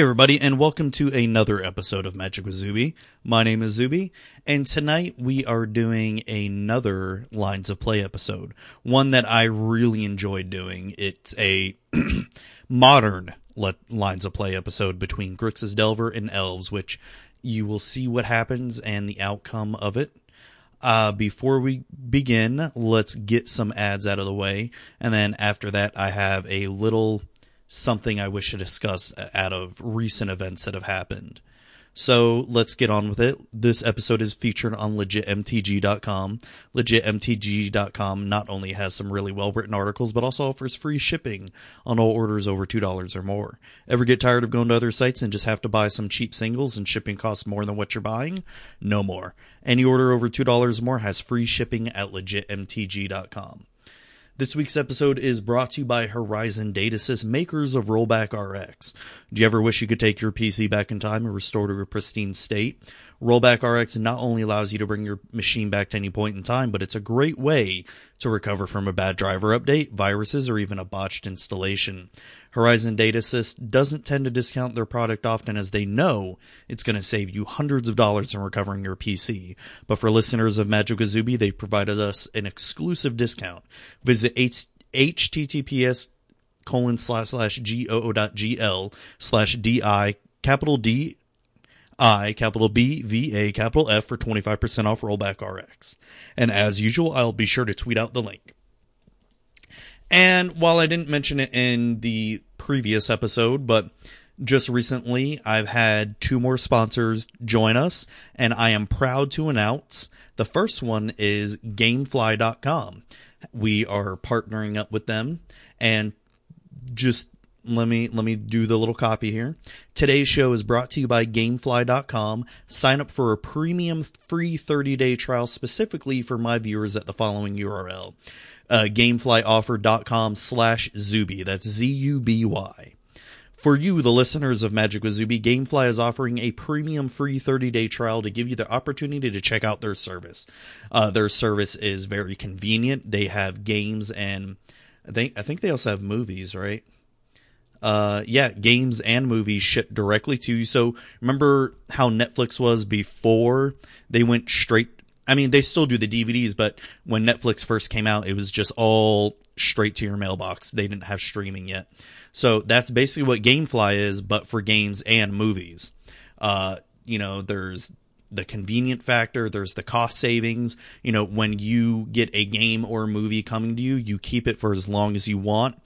Hey, everybody, and welcome to another episode of Magic with Zuby. My name is Zuby, and tonight we are doing another Lines of Play episode. One that I really enjoyed doing. It's a modern Lines of Play episode between Grixis Delver and Elves, which you will see what happens and the outcome of it. Uh, before we begin, let's get some ads out of the way, and then after that, I have a little something I wish to discuss out of recent events that have happened. So let's get on with it. This episode is featured on legitmtg.com. Legitmtg.com not only has some really well written articles, but also offers free shipping on all orders over $2 or more. Ever get tired of going to other sites and just have to buy some cheap singles and shipping costs more than what you're buying? No more. Any order over $2 or more has free shipping at legitmtg.com. This week's episode is brought to you by Horizon Datasys, makers of Rollback RX. Do you ever wish you could take your PC back in time and restore it to a pristine state? Rollback RX not only allows you to bring your machine back to any point in time, but it's a great way to recover from a bad driver update, viruses, or even a botched installation. Horizon Datasys doesn't tend to discount their product often as they know it's going to save you hundreds of dollars in recovering your PC. But for listeners of Magic Azubi, they provided us an exclusive discount. Visit H- https colon slash slash gl slash di capital D I, capital B, V, A, capital F for 25% off Rollback RX. And as usual, I'll be sure to tweet out the link. And while I didn't mention it in the previous episode, but just recently I've had two more sponsors join us, and I am proud to announce the first one is Gamefly.com. We are partnering up with them, and just let me let me do the little copy here. Today's show is brought to you by gamefly.com. Sign up for a premium free 30-day trial specifically for my viewers at the following URL. Uh, gameflyoffer.com slash Zuby. That's Z-U-B-Y. For you, the listeners of Magic with Zuby, Gamefly is offering a premium free 30-day trial to give you the opportunity to check out their service. Uh, their service is very convenient. They have games and I think I think they also have movies, right? Uh, yeah, games and movies shipped directly to you. So remember how Netflix was before they went straight. I mean, they still do the DVDs, but when Netflix first came out, it was just all straight to your mailbox. They didn't have streaming yet. So that's basically what Gamefly is, but for games and movies. Uh, you know, there's the convenient factor, there's the cost savings. You know, when you get a game or a movie coming to you, you keep it for as long as you want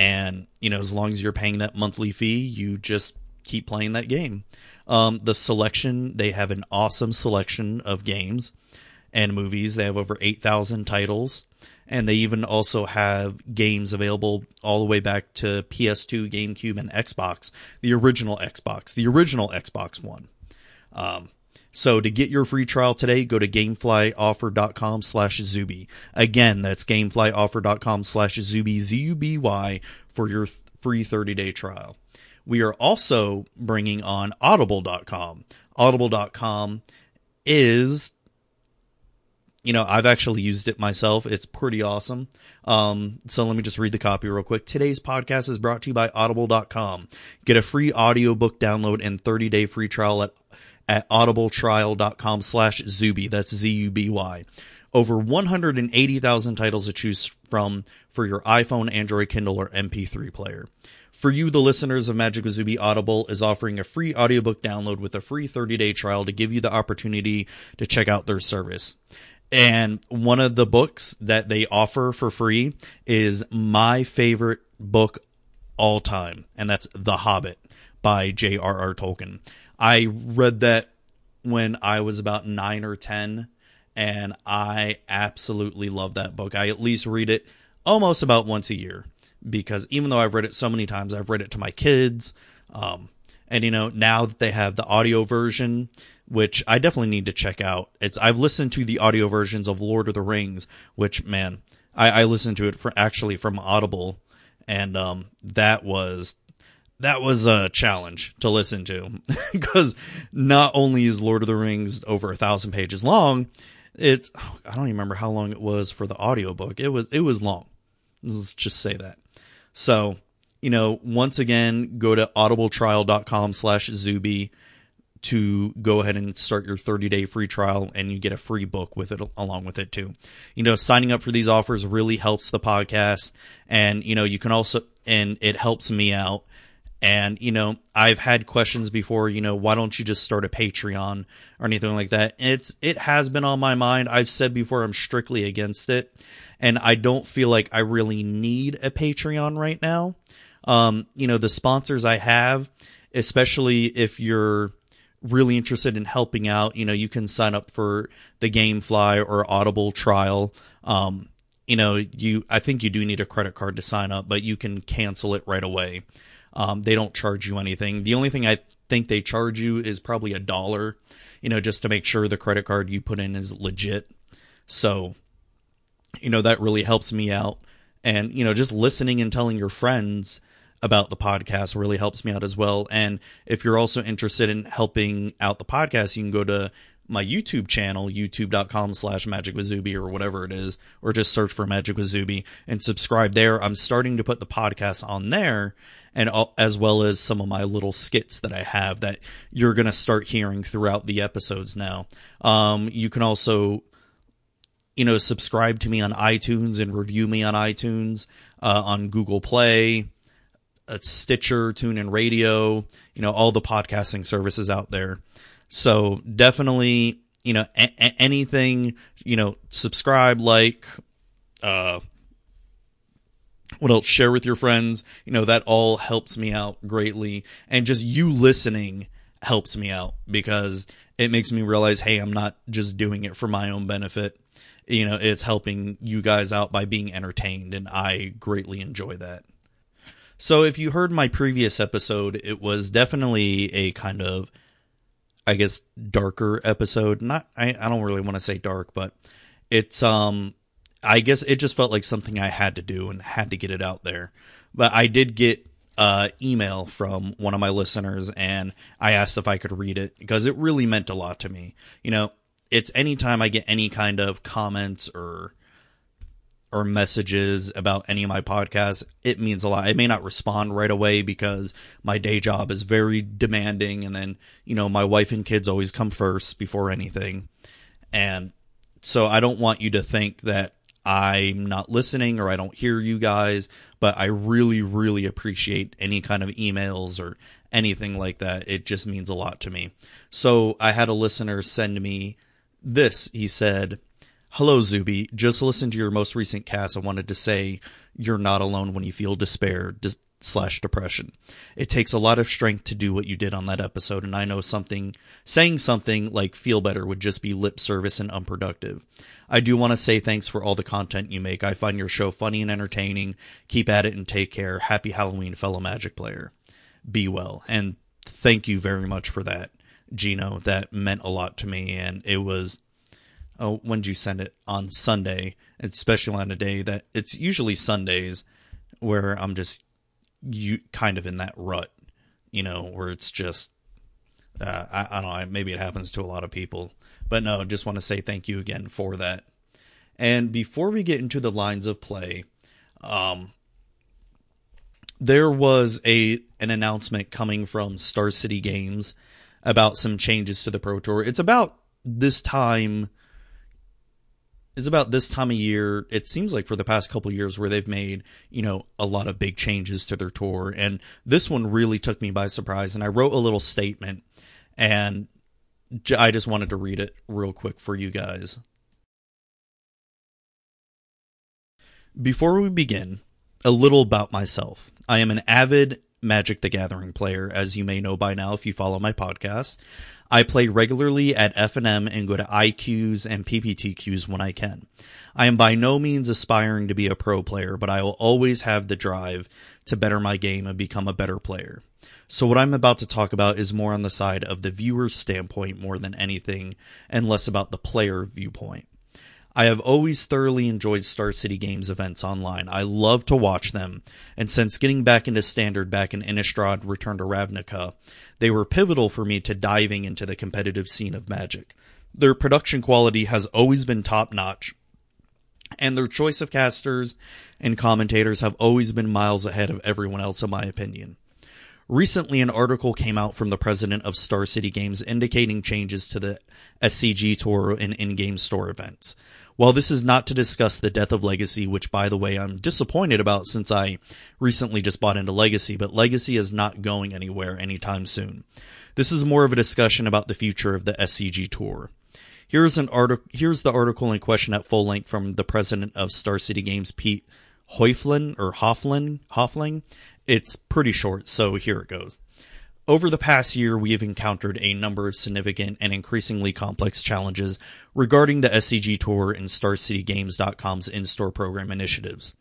and you know as long as you're paying that monthly fee you just keep playing that game. Um, the selection they have an awesome selection of games and movies. They have over 8000 titles. And they even also have games available all the way back to ps2 gamecube and xbox. The original xbox the original xbox one. Um, so to get your free trial today, go to gameflyoffer.com slash Zuby. Again, that's gameflyoffer.com slash Zuby, Z-U-B-Y, for your free 30-day trial. We are also bringing on audible.com. Audible.com is, you know, I've actually used it myself. It's pretty awesome. Um, so let me just read the copy real quick. Today's podcast is brought to you by audible.com. Get a free audiobook download and 30-day free trial at at audibletrial.com slash Zuby. That's Z-U-B-Y. Over 180,000 titles to choose from for your iPhone, Android, Kindle, or MP3 player. For you, the listeners of Magic Zuby, Audible is offering a free audiobook download with a free 30-day trial to give you the opportunity to check out their service. And one of the books that they offer for free is my favorite book all time, and that's The Hobbit by J.R.R. Tolkien. I read that when I was about nine or 10, and I absolutely love that book. I at least read it almost about once a year because even though I've read it so many times, I've read it to my kids. Um, and you know, now that they have the audio version, which I definitely need to check out, it's I've listened to the audio versions of Lord of the Rings, which man, I, I listened to it for actually from Audible, and um, that was that was a challenge to listen to because not only is Lord of the Rings over a thousand pages long, it's oh, I don't even remember how long it was for the audiobook. It was it was long. Let's just say that. So you know, once again, go to audibletrial.com slash Zuby to go ahead and start your 30 day free trial and you get a free book with it along with it too. You know, signing up for these offers really helps the podcast and, you know, you can also, and it helps me out. And, you know, I've had questions before, you know, why don't you just start a Patreon or anything like that? It's, it has been on my mind. I've said before I'm strictly against it and I don't feel like I really need a Patreon right now. Um, you know, the sponsors I have, especially if you're, really interested in helping out, you know, you can sign up for the GameFly or Audible trial. Um, you know, you I think you do need a credit card to sign up, but you can cancel it right away. Um, they don't charge you anything. The only thing I think they charge you is probably a dollar, you know, just to make sure the credit card you put in is legit. So, you know, that really helps me out. And, you know, just listening and telling your friends about the podcast really helps me out as well. And if you're also interested in helping out the podcast, you can go to my YouTube channel, youtube.com slash magic or whatever it is, or just search for magic with and subscribe there. I'm starting to put the podcast on there and as well as some of my little skits that I have that you're going to start hearing throughout the episodes now. Um, you can also, you know, subscribe to me on iTunes and review me on iTunes, uh, on Google Play, a Stitcher, TuneIn Radio, you know, all the podcasting services out there. So definitely, you know, a- anything, you know, subscribe, like, uh, what else? Share with your friends. You know, that all helps me out greatly. And just you listening helps me out because it makes me realize, hey, I'm not just doing it for my own benefit. You know, it's helping you guys out by being entertained. And I greatly enjoy that. So if you heard my previous episode, it was definitely a kind of, I guess, darker episode. Not, I, I don't really want to say dark, but it's, um, I guess it just felt like something I had to do and had to get it out there. But I did get uh, email from one of my listeners and I asked if I could read it because it really meant a lot to me. You know, it's anytime I get any kind of comments or or messages about any of my podcasts, it means a lot. I may not respond right away because my day job is very demanding. And then, you know, my wife and kids always come first before anything. And so I don't want you to think that I'm not listening or I don't hear you guys, but I really, really appreciate any kind of emails or anything like that. It just means a lot to me. So I had a listener send me this. He said, Hello, Zuby. Just listened to your most recent cast. I wanted to say you're not alone when you feel despair dis- slash depression. It takes a lot of strength to do what you did on that episode, and I know something saying something like feel better would just be lip service and unproductive. I do want to say thanks for all the content you make. I find your show funny and entertaining. Keep at it and take care. Happy Halloween, fellow Magic player. Be well. And thank you very much for that, Gino. That meant a lot to me, and it was oh, when did you send it? On Sunday, especially on a day that it's usually Sundays where I'm just you kind of in that rut, you know, where it's just uh, I, I don't know, maybe it happens to a lot of people, but no, just want to say thank you again for that. And before we get into the lines of play, um, there was a an announcement coming from Star City Games about some changes to the Pro Tour. It's about this time it's about this time of year. It seems like for the past couple years where they've made, you know, a lot of big changes to their tour. And this one really took me by surprise. And I wrote a little statement and I just wanted to read it real quick for you guys. Before we begin, a little about myself. I am an avid Magic the Gathering player, as you may know by now if you follow my podcast. I play regularly at FNM and go to IQs and PPTQs when I can. I am by no means aspiring to be a pro player, but I will always have the drive to better my game and become a better player. So what I'm about to talk about is more on the side of the viewer's standpoint more than anything and less about the player viewpoint. I have always thoroughly enjoyed Star City Games events online. I love to watch them, and since getting back into Standard back in Innistrad Return to Ravnica, they were pivotal for me to diving into the competitive scene of Magic. Their production quality has always been top notch, and their choice of casters and commentators have always been miles ahead of everyone else, in my opinion. Recently, an article came out from the president of Star City Games indicating changes to the SCG Tour and in game store events. While this is not to discuss the death of Legacy, which by the way I'm disappointed about since I recently just bought into Legacy, but Legacy is not going anywhere anytime soon. This is more of a discussion about the future of the SCG Tour. Here's an article. Here's the article in question at full length from the president of Star City Games, Pete Hoiflin or Hofflin. Hoffling. It's pretty short, so here it goes. Over the past year, we have encountered a number of significant and increasingly complex challenges regarding the SCG Tour and StarCityGames.com's in-store program initiatives.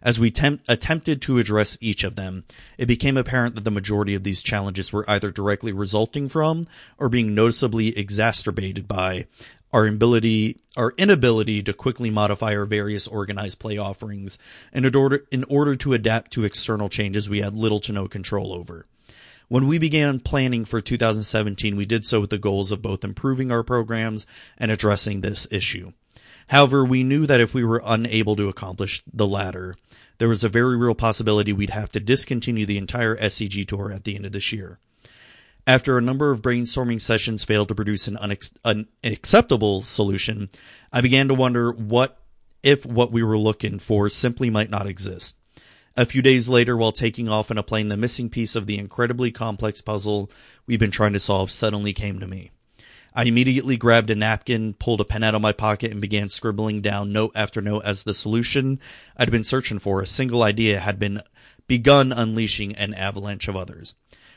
As we temp- attempted to address each of them, it became apparent that the majority of these challenges were either directly resulting from or being noticeably exacerbated by our ability, our inability to quickly modify our various organized play offerings in order, in order to adapt to external changes we had little to no control over. When we began planning for 2017, we did so with the goals of both improving our programs and addressing this issue. However, we knew that if we were unable to accomplish the latter, there was a very real possibility we'd have to discontinue the entire SCG tour at the end of this year. After a number of brainstorming sessions failed to produce an, unex- acceptable solution, I began to wonder what if what we were looking for simply might not exist. A few days later, while taking off in a plane, the missing piece of the incredibly complex puzzle we've been trying to solve suddenly came to me. I immediately grabbed a napkin, pulled a pen out of my pocket, and began scribbling down note after note as the solution I'd been searching for, a single idea, had been begun unleashing an avalanche of others.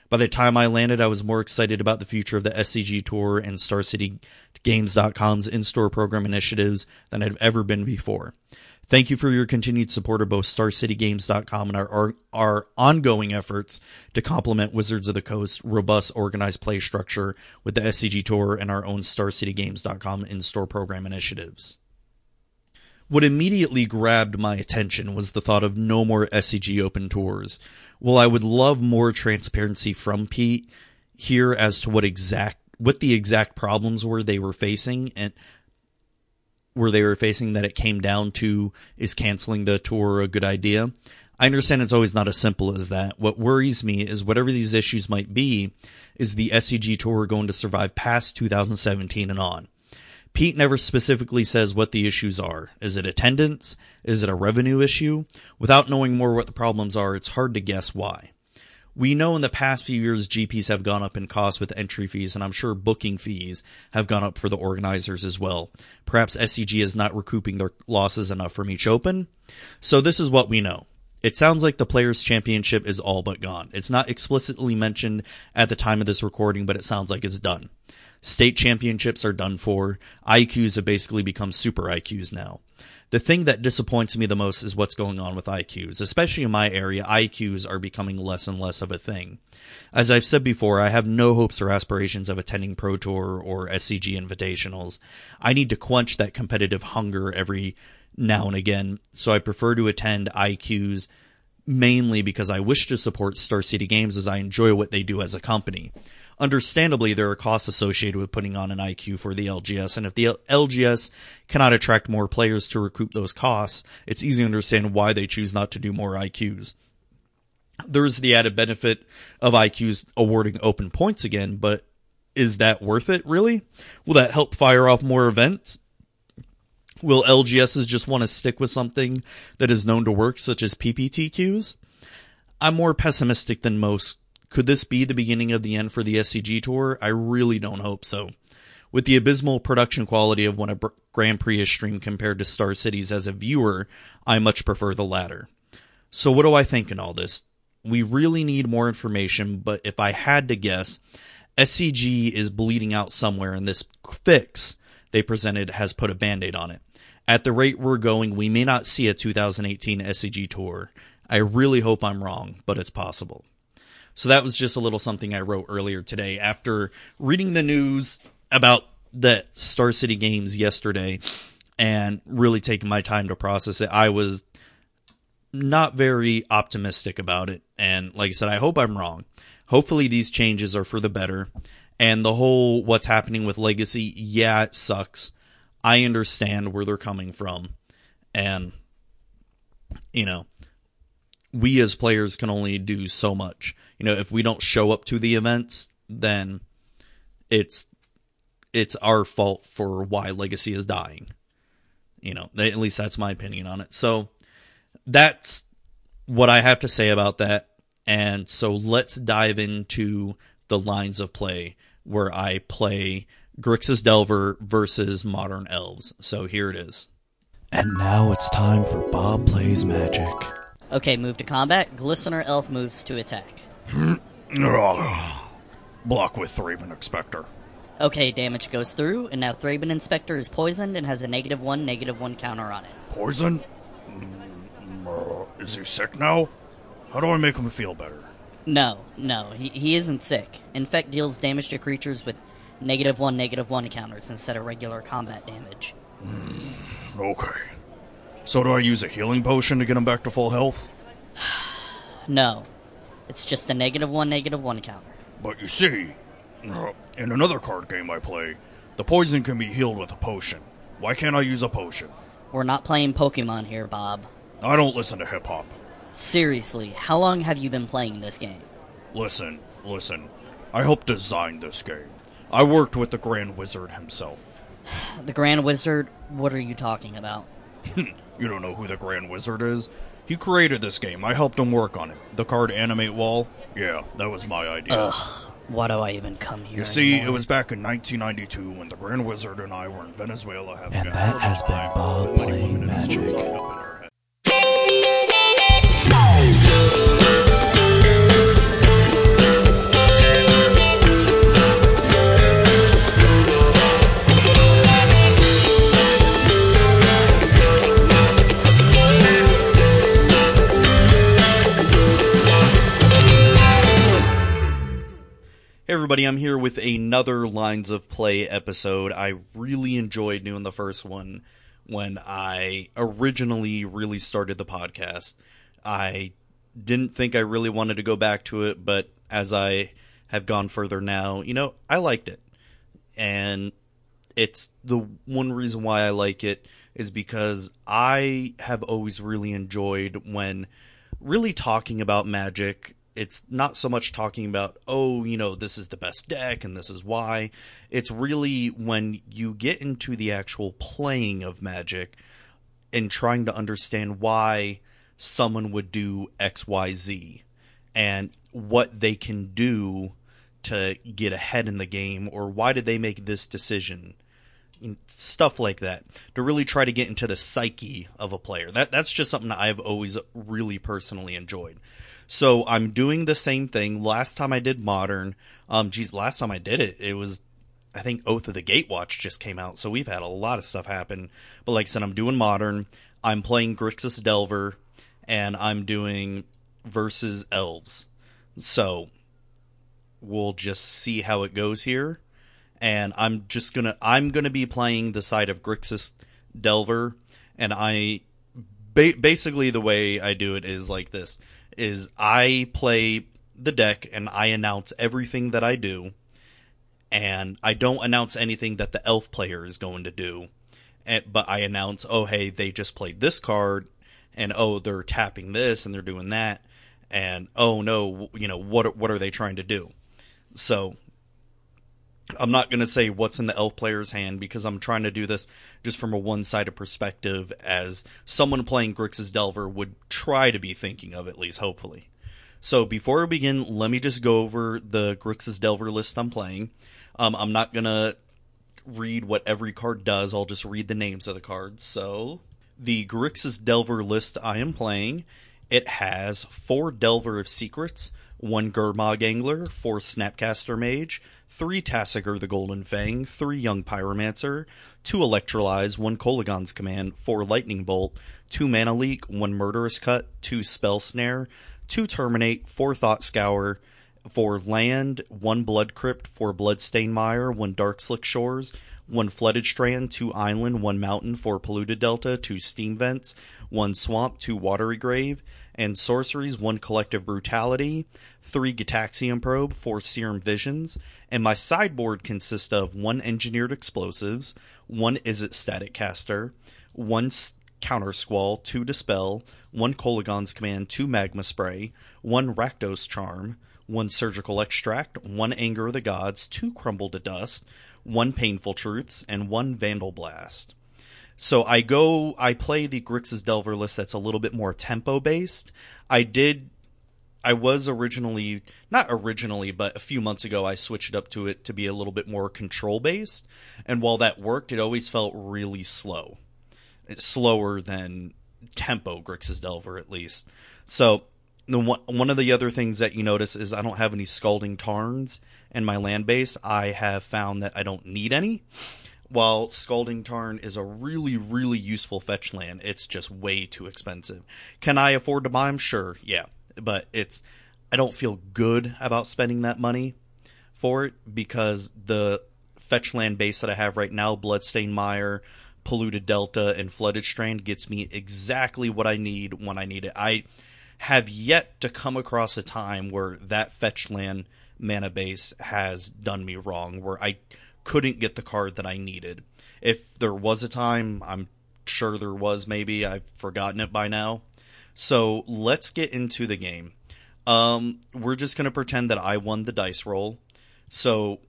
By the time I landed, I was more excited about the future of the SCG Tour and StarCityGames.com's in-store program initiatives than I'd ever been before. Thank you for your continued support of both StarCityGames.com and our, our, our ongoing efforts to complement Wizards of the Coast robust organized play structure with the SCG Tour and our own StarCityGames.com in-store program initiatives. What immediately grabbed my attention was the thought of no more SCG open tours. While I would love more transparency from Pete here as to what exact what the exact problems were they were facing and where they were facing that it came down to is canceling the tour a good idea. I understand it's always not as simple as that. What worries me is whatever these issues might be, is the SCG tour going to survive past 2017 and on? Pete never specifically says what the issues are. Is it attendance? Is it a revenue issue? Without knowing more what the problems are, it's hard to guess why. We know in the past few years GPs have gone up in cost with entry fees, and I'm sure booking fees have gone up for the organizers as well. Perhaps SCG is not recouping their losses enough from each open. So this is what we know. It sounds like the Players' Championship is all but gone. It's not explicitly mentioned at the time of this recording, but it sounds like it's done. State championships are done for. IQs have basically become super IQs now. The thing that disappoints me the most is what's going on with IQs. Especially in my area, IQs are becoming less and less of a thing. As I've said before, I have no hopes or aspirations of attending Pro Tour or SCG invitationals. I need to quench that competitive hunger every now and again, so I prefer to attend IQs mainly because I wish to support Star City Games as I enjoy what they do as a company understandably, there are costs associated with putting on an IQ for the LGS. And if the LGS cannot attract more players to recoup those costs, it's easy to understand why they choose not to do more IQs. There's the added benefit of IQs awarding open points again, but is that worth it really? Will that help fire off more events? Will LGSs just want to stick with something that is known to work, such as PPTQs? I'm more pessimistic than most could this be the beginning of the end for the SCG Tour? I really don't hope so. With the abysmal production quality of when a Grand Prix is streamed compared to Star Cities as a viewer, I much prefer the latter. So what do I think in all this? We really need more information, but if I had to guess, SCG is bleeding out somewhere and this fix they presented has put a band-aid on it. At the rate we're going, we may not see a 2018 SCG tour. I really hope I'm wrong, but it's possible. So that was just a little something I wrote earlier today after reading the news about the Star City games yesterday and really taking my time to process it. I was not very optimistic about it. And like I said, I hope I'm wrong. Hopefully these changes are for the better. And the whole what's happening with Legacy, yeah, it sucks. I understand where they're coming from. And, you know, we as players can only do so much. You know, if we don't show up to the events, then it's it's our fault for why legacy is dying. You know, at least that's my opinion on it. So that's what I have to say about that. And so let's dive into the lines of play where I play Grixis Delver versus Modern Elves. So here it is. And now it's time for Bob Plays Magic. Okay, move to combat. Glistener Elf moves to attack. Block with Thraben Inspector. Okay, damage goes through, and now Thraben Inspector is poisoned and has a negative one, negative one counter on it. Poison? Mm, uh, is he sick now? How do I make him feel better? No, no, he, he isn't sick. Infect deals damage to creatures with negative one, negative one counters instead of regular combat damage. Okay. So do I use a healing potion to get him back to full health? No, it's just a negative one, negative one counter. But you see, in another card game I play, the poison can be healed with a potion. Why can't I use a potion? We're not playing Pokemon here, Bob. I don't listen to hip hop. Seriously, how long have you been playing this game? Listen, listen. I helped design this game. I worked with the Grand Wizard himself. The Grand Wizard, what are you talking about? You don't know who the Grand Wizard is? He created this game. I helped him work on it. The card animate wall? Yeah, that was my idea. Ugh, why do I even come here? You see, anymore? it was back in 1992 when the Grand Wizard and I were in Venezuela having And a that hell of a has been time. Bob Many playing women and magic. Hey everybody, I'm here with another Lines of Play episode. I really enjoyed doing the first one when I originally really started the podcast. I didn't think I really wanted to go back to it, but as I have gone further now, you know, I liked it. And it's the one reason why I like it is because I have always really enjoyed when really talking about magic. It's not so much talking about, oh, you know, this is the best deck and this is why. It's really when you get into the actual playing of magic and trying to understand why someone would do XYZ and what they can do to get ahead in the game or why did they make this decision stuff like that to really try to get into the psyche of a player that that's just something that I've always really personally enjoyed so I'm doing the same thing last time I did modern um geez last time I did it it was I think Oath of the Gatewatch just came out, so we've had a lot of stuff happen. But like I said, I'm doing modern. I'm playing Grixis Delver, and I'm doing versus elves. So we'll just see how it goes here. And I'm just gonna I'm gonna be playing the side of Grixis Delver, and I ba- basically the way I do it is like this: is I play the deck and I announce everything that I do and I don't announce anything that the elf player is going to do, eh, but I announce, oh hey, they just played this card, and oh they're tapping this and they're doing that, and oh no, you know what what are they trying to do? So I'm not going to say what's in the elf player's hand because I'm trying to do this just from a one-sided perspective, as someone playing Grixis Delver would try to be thinking of at least, hopefully. So before we begin, let me just go over the Grixis Delver list I'm playing. Um, I'm not gonna read what every card does. I'll just read the names of the cards. So the Grixis Delver list I am playing, it has four Delver of Secrets, one Gurmag Angler, four Snapcaster Mage, three Tasigur the Golden Fang, three Young Pyromancer, two Electrolyze, one Kolaghan's Command, four Lightning Bolt, two Mana Leak, one Murderous Cut, two Spell Snare, two Terminate, four Thought Scour, four Land, one Blood Crypt, four Bloodstained Mire, one Darkslick Shores, one Flooded Strand, two Island, one Mountain, four Polluted Delta, two Steam Vents, one Swamp, two Watery Grave, and sorceries, one Collective Brutality, three Gitaxian Probe, four Serum Visions, and my sideboard consists of one Engineered Explosives, one Izzet Staticaster, one S- Countersquall, two Dispel, one Kolaghan's Command, two Magma Spray, one Rakdos Charm, one Surgical Extract, one Anger of the Gods, two Crumble to Dust, one Painful Truths, and one Vandalblast. So I go, I play the Grixis Delver list that's a little bit more tempo based. I did, I was originally, not originally, but a few months ago, I switched up to it to be a little bit more control based. And while that worked, it always felt really slow. It's slower than tempo Grixis Delver, at least. So, the one, one of the other things that you notice is I don't have any Scalding Tarns in my land base. I have found that I don't need any while Scalding Tarn is a really, really useful fetch land, it's just way too expensive. Can I afford to buy them? Sure, yeah. But it's I don't feel good about spending that money for it because the fetch land base that I have right now, Bloodstained Mire, Polluted Delta, and Flooded Strand, gets me exactly what I need when I need it. I have yet to come across a time where that fetch land mana base has done me wrong, where I couldn't get the card that I needed. If there was a time, I'm sure there was maybe, I've forgotten it by now. So let's get into the game. Um, we're just going to pretend that I won the dice roll. So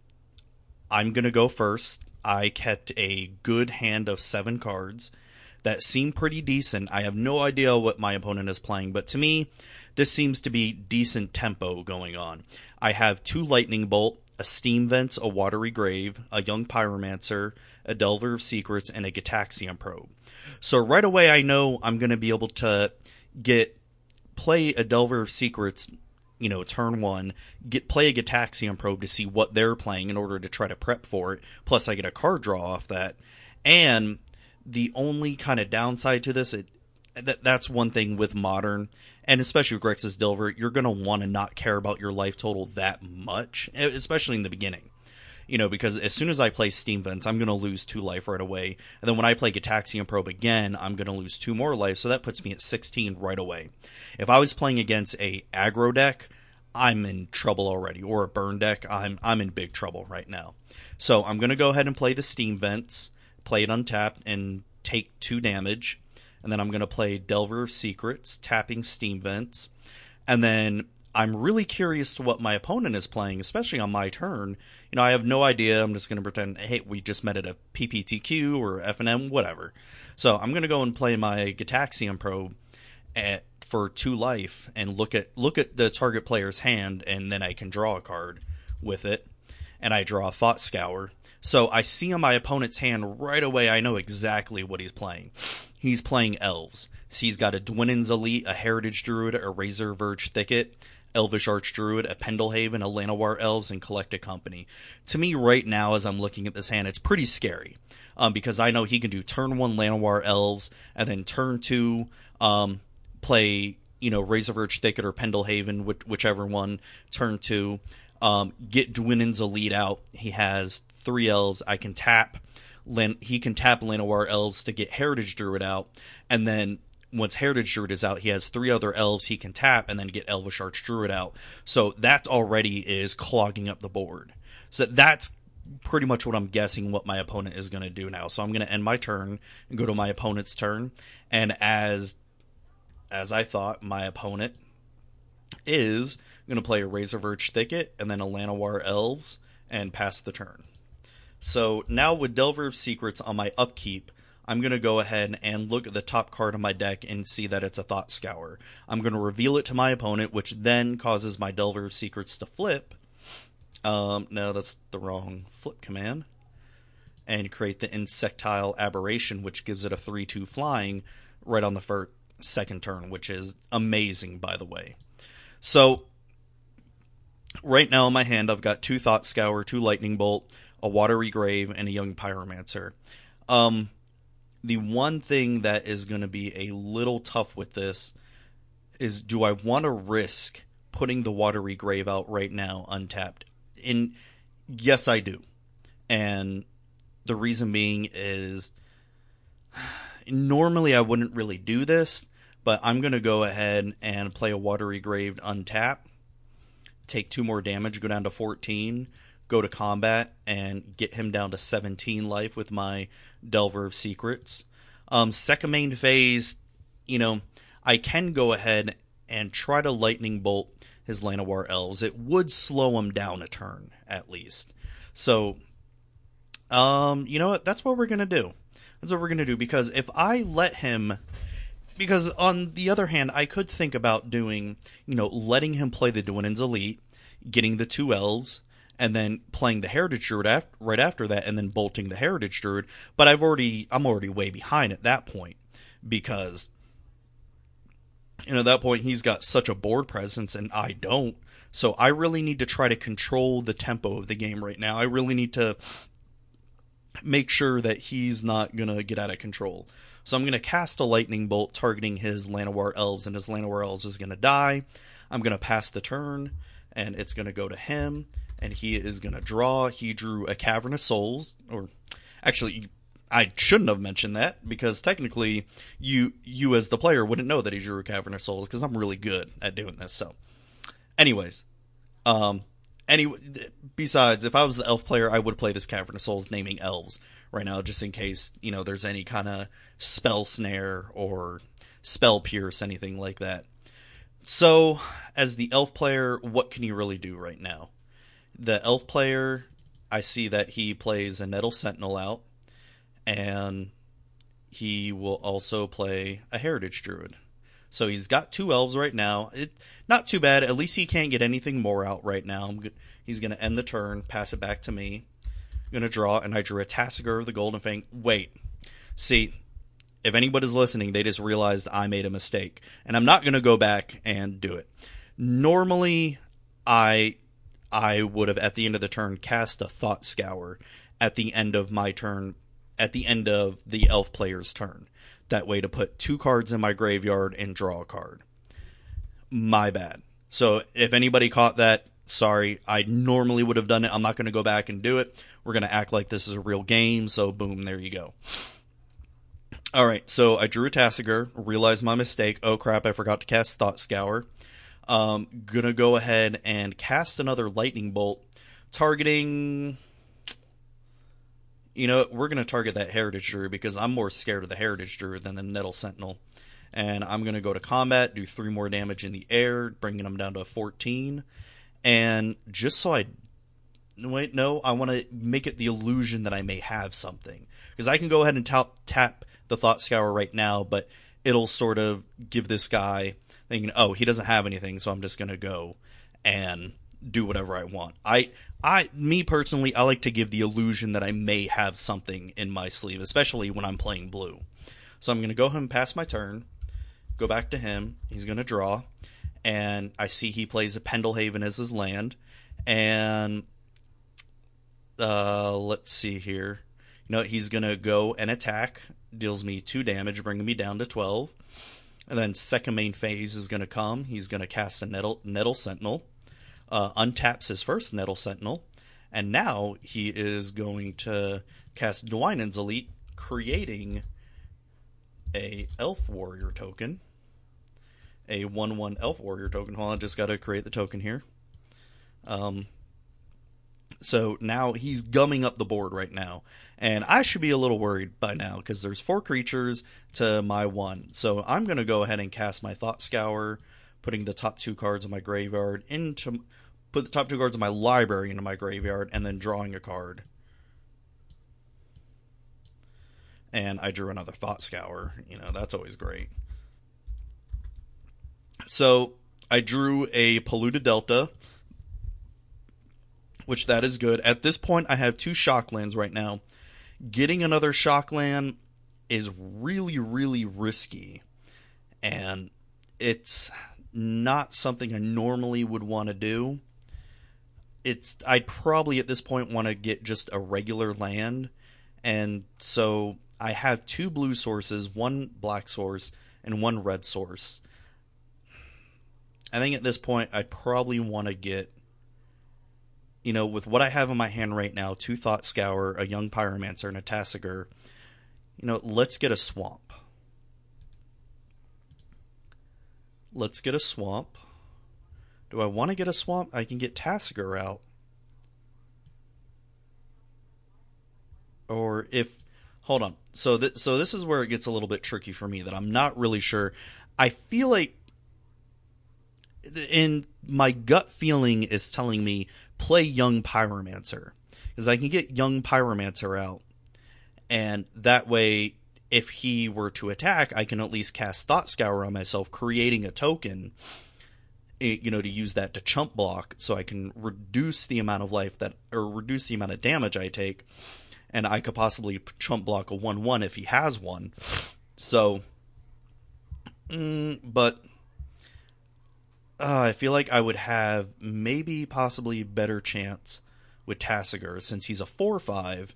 I'm going to go first. I kept a good hand of seven cards that seem pretty decent. I have no idea what my opponent is playing, but to me, this seems to be decent tempo going on. I have two Lightning Bolt, a steam vent, a watery grave, a young pyromancer, a delver of secrets, and a Gitaxian probe. So right away, I know I'm going to be able to get play a delver of secrets. You know, turn one, get play a Gitaxian probe to see what they're playing in order to try to prep for it. Plus, I get a card draw off that, and the only kind of downside to this, it that that's one thing with modern and especially with Grixis Delver, you're going to want to not care about your life total that much, especially in the beginning. You know, because as soon as I play Steam Vents, I'm going to lose two life right away. And then when I play Gitaxian Probe again, I'm going to lose two more life, so that puts me at 16 right away. If I was playing against a aggro deck, I'm in trouble already, or a burn deck, I'm I'm in big trouble right now. So I'm to go ahead and play the Steam Vents, play it untapped, and take two damage and then I'm going to play Delver of Secrets, tapping Steam Vents, and then I'm really curious to what my opponent is playing, especially on my turn. You know, I have no idea. I'm just going to pretend, hey, we just met at a PPTQ or FNM, whatever. So I'm going to go and play my Gitaxian probe at, for two life and look at look at the target player's hand, and then I can draw a card with it, and I draw a Thought Scour. So I see on my opponent's hand right away. I know exactly what he's playing he's playing elves. So he's got a Dwynen's Elite, a Heritage Druid, a Razorverge Thicket, Elvish Archdruid, a Pendelhaven, a Llanowar Elves, and Collected Company. To me, right now, as I'm looking at this hand, it's pretty scary. Um, because I know he can do turn one Llanowar Elves, and then turn two, um, play, you know, Razorverge Thicket or Pendelhaven, which, whichever one, turn two, um, get Dwynen's Elite out. He has three elves. I can tap he can tap Llanowar elves to get Heritage Druid out, and then once Heritage Druid is out, he has three other elves he can tap and then get Elvish Archdruid out. So that already is clogging up the board. So that's pretty much what I'm guessing what my opponent is going to do now. So I'm going to end my turn and go to my opponent's turn. And as as I thought, my opponent is going to play a Razorverge Thicket and then a Llanowar Elves and pass the turn. So now with Delver of Secrets on my upkeep, I'm going to go ahead and look at the top card of my deck and see that it's a Thought Scour. I'm going to reveal it to my opponent, which then causes my Delver of Secrets to flip. Um, no, that's the wrong flip command. And create the Insectile Aberration, which gives it a 3 2 flying right on the first, second turn, which is amazing, by the way. So, right now in my hand, I've got two Thought Scour, two Lightning Bolt, a watery grave, and a young pyromancer. Um, the one thing that is going to be a little tough with this is do I want to risk putting the watery grave out right now untapped? In yes, I do, and the reason being is normally I wouldn't really do this, but I'm going to go ahead and play a watery grave untap, take two more damage, go down to 14, go to combat and get him down to 17 life with my Delver of Secrets. Um, second main phase, you know, I can go ahead and try to lightning bolt his Llanowar elves. It would slow him down a turn at least. So, um, you know what? That's what we're gonna do. That's what we're gonna do because if I let him, because on the other hand, I could think about doing, you know, letting him play the Dwynen's Elite, getting the two elves, and then playing the Heritage Druid af- right after that, and then bolting the Heritage Druid. But I've already, I'm already way behind at that point because know, at that point he's got such a board presence and I don't. So I really need to try to control the tempo of the game right now. I really need to make sure that he's not to get out of control. So I'm going to cast a lightning bolt targeting his Llanowar elves and his Llanowar elves is going to die. I'm going to pass the turn and it's going to go to him and he is going to draw. He drew a Cavern of Souls or actually I shouldn't have mentioned that because technically you you as the player wouldn't know that he drew a Cavern of Souls because I'm really good at doing this. So, anyways, um, anyway, besides, if I was the elf player, I would play this Cavern of Souls naming elves right now just in case you know there's any kind of spell snare or spell pierce anything like that. So, as the elf player, what can you really do right now? The elf player, I see that he plays a Nettle Sentinel out and he will also play a heritage druid. So he's got two elves right now. It not too bad. At least he can't get anything more out right now. He's going to end the turn, pass it back to me. I'm going to draw, and I drew a Tasigur of the Golden Fang. Wait, see, if anybody's listening, they just realized I made a mistake, and I'm not going to go back and do it. Normally, I I would have at the end of the turn cast a Thought Scour at the end of my turn at the end of the elf player's turn. That way to put two cards in my graveyard and draw a card. My bad. So if anybody caught that, sorry. I normally would have done it. I'm not going to go back and do it. We're going to act like this is a real game. So boom, there you go. All right, so I drew a Tasigur, realized my mistake. Oh crap, I forgot to cast Thought Scour. Um, gonna go ahead and cast another Lightning Bolt, targeting you know, we're to target that Heritage Druid because I'm more scared of the Heritage Druid than the Nettle Sentinel. And I'm to go to combat, do three more damage in the air, bringing them down to 14. And just so I. Wait, no, I want to make it the illusion that I may have something. Because I can go ahead and tap, tap the Thought Scour right now, but it'll sort of give this guy thinking, oh, he doesn't have anything, so I'm just to go and do whatever I want. I I me personally I like to give the illusion that I may have something in my sleeve, especially when I'm playing blue. So I'm to go and pass my turn, go back to him. He's to draw, and I see he plays a Pendelhaven as his land, and uh, let's see here. You know he's to go and attack, deals me two damage, bringing me down to twelve. And then second main phase is going to come. He's going to cast a nettle, nettle sentinel uh, untaps his first Nettle Sentinel, and now he is going to cast Dwynen's Elite, creating a Elf Warrior token, a one-one Elf Warrior token. Hold on, I just got to create the token here. Um, so now he's gumming up the board right now. And I should be a little worried by now because there's four creatures to my one. So I'm going to go ahead and cast my Thought Scour, putting the top two cards of my graveyard into put the top two cards of my library into my graveyard, and then drawing a card. And I drew another Thought Scour. You know, that's always great. So I drew a Polluted Delta, which that is good. At this point, I have two Shocklands right now. Getting another Shockland is really, really risky. And it's not something I normally would want to do it's I'd probably at this point want to get just a regular land, and so I have two blue sources, one black source, and one red source. I think at this point I'd probably want to get, you know, with what I have in my hand right now, two Thought Scour, a Young Pyromancer, and a Tasigur. You know, let's get a swamp. Let's get a swamp. Do I want to get a swamp? I can get Tasigur out. Or if hold on. So th- so this is where it gets a little bit tricky for me that I'm not really sure. I feel like and my gut feeling is telling me play young pyromancer because I can get young pyromancer out and that way if he were to attack I can at least cast thought scour on myself creating a token eh, you know to use that to chump block so I can reduce the amount of life that or reduce the amount of damage I take and I could possibly chump block a 1 1 if he has one. So, mm, but uh, I feel like I would have maybe possibly better chance with Tasigur since he's a 4 5,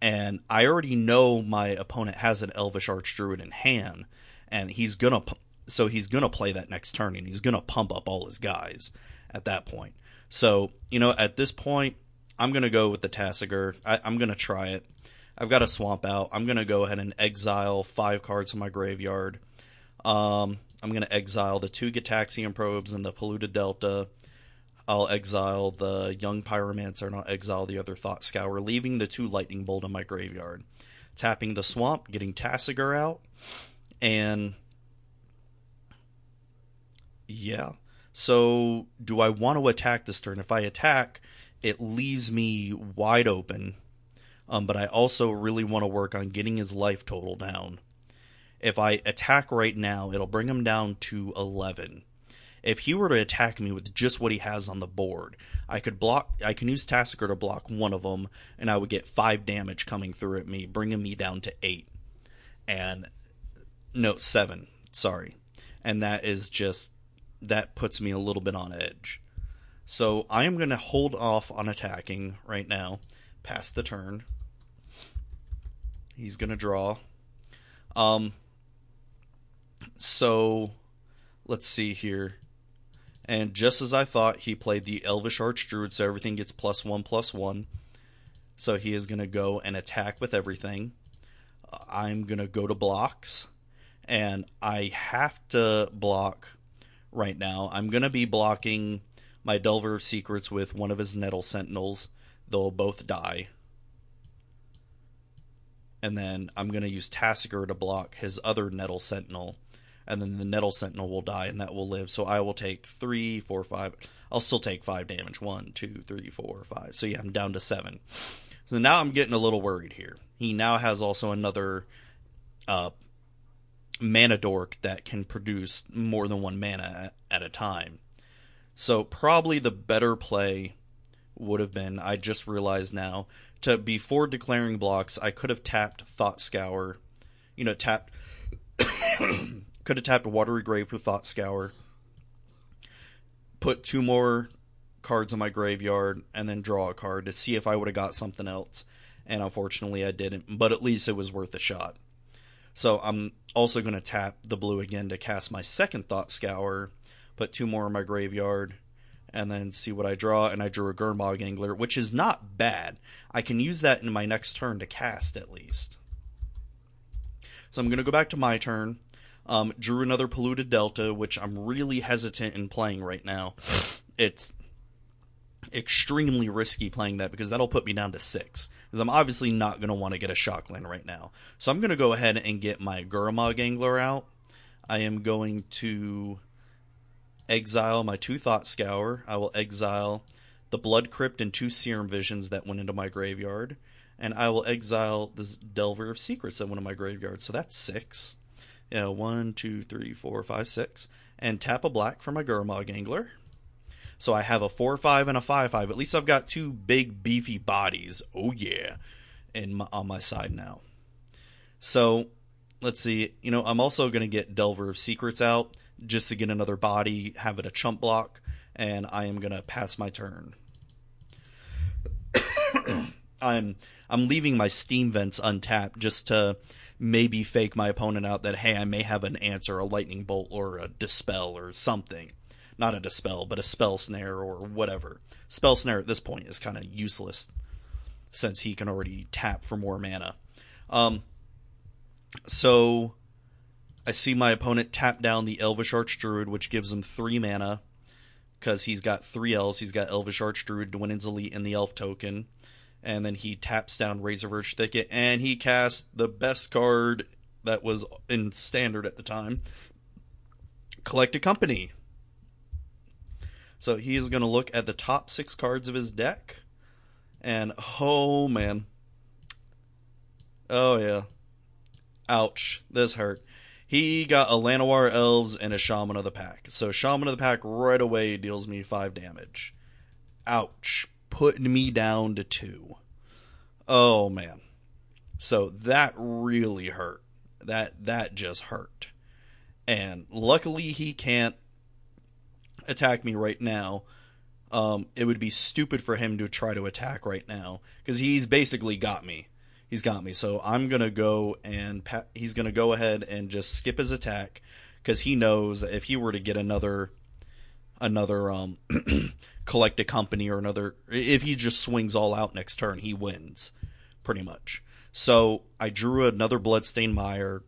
and I already know my opponent has an Elvish Archdruid in hand, and he's gonna. So he's gonna play that next turn, and he's gonna pump up all his guys at that point. So you know, at this point, I'm gonna go with the Tasigur. I, I'm gonna try it. I've got a swamp out. I'm gonna go ahead and exile five cards from my graveyard. Um, I'm gonna exile the two Gitaxian probes and the polluted delta. I'll exile the young pyromancer and I'll exile the other thought scour, leaving the two lightning bolt in my graveyard. Tapping the swamp, getting Tasigur out, and yeah. So, do I want to attack this turn? If I attack, it leaves me wide open. Um, but I also really want to work on getting his life total down. If I attack right now, it'll bring him down to 11. If he were to attack me with just what he has on the board, I could block. I can use Tasigur to block one of them, and I would get five damage coming through at me, bringing me down to eight. And no, seven. Sorry, and that is just that puts me a little bit on edge. So I am going to hold off on attacking right now, past the turn. He's going to draw. Um. So, let's see here. And just as I thought, he played the Elvish Archdruid, so everything gets plus one, plus one. So he is going to go and attack with everything. I'm going to go to blocks. And I have to block right now. I'm going to be blocking my Delver of Secrets with one of his Nettle Sentinels. They'll both die. And then I'm going to use Tasigur to block his other Nettle Sentinel. And then the Nettle Sentinel will die and that will live. So I will take three, four, five. I'll still take five damage. One, two, three, four, five. So yeah, I'm down to seven. So now I'm getting a little worried here. He now has also another uh, mana dork that can produce more than one mana at, at a time. So probably the better play would have been I just realized now to before declaring blocks I could have tapped Thought Scour, you know, tapped could have tapped a Watery Grave with Thought Scour, put two more cards in my graveyard, and then draw a card to see if I would have got something else. And unfortunately, I didn't. But at least it was worth a shot. So I'm also going to tap the blue again to cast my second Thought Scour, put two more in my graveyard, and then see what I draw. And I drew a Gurmag Angler, which is not bad. I can use that in my next turn to cast at least. So I'm going to go back to my turn. Um, drew another polluted delta, which I'm really hesitant in playing right now. It's extremely risky playing that because that'll put me down to six. Because I'm obviously not going to want to get a shockland right now. So I'm going to go ahead and get my Gurmag Angler out. I am going to exile my two Thought Scour. I will exile the Blood Crypt and two Serum Visions that went into my graveyard. And I will exile this Delver of Secrets that went into my graveyard. So that's six. Yeah, one, two, three, four, five, six. And tap a black for my Gurmag Angler. So I have a 4 5 and a 5 5. At least I've got two big, beefy bodies. Oh, yeah. In my, on my side now. So let's see. You know, I'm also going to get Delver of Secrets out just to get another body, have it a chump block, and I am going to pass my turn. I'm I'm leaving my steam vents untapped just to maybe fake my opponent out that hey I may have an answer a lightning bolt or a dispel or something not a dispel, but a spell snare or whatever. Spell snare at this point is kind of useless since he can already tap for more mana. Um, so I see my opponent tap down the Elvish Archdruid, which gives him three mana because he's got three elves. He's got Elvish Archdruid, Dwynen's Elite, and the Elf token. And then he taps down Razorverge Thicket, and he casts the best card that was in standard at the time, Collected Company. So he's going to look at the top six cards of his deck, and oh man, oh yeah, ouch, this hurt. He got a Llanowar Elves and a Shaman of the Pack. So Shaman of the Pack right away deals me five damage. Ouch, putting me down to two. Oh man. So that really hurt. That that just hurt. And luckily he can't attack me right now. Um, it would be stupid for him to try to attack right now because he's basically got me. He's got me. So I'm gonna go and pa- he's gonna go ahead and just skip his attack because he knows if he were to get another another um Collected Company or another if he just swings all out next turn he wins pretty much. So i drew another bloodstained mire.